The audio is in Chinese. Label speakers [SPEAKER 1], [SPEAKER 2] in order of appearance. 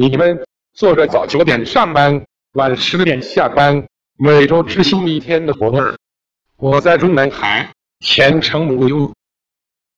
[SPEAKER 1] 你们做着早九点上班晚十点下班每周执行一天的活儿我在中南海前程无忧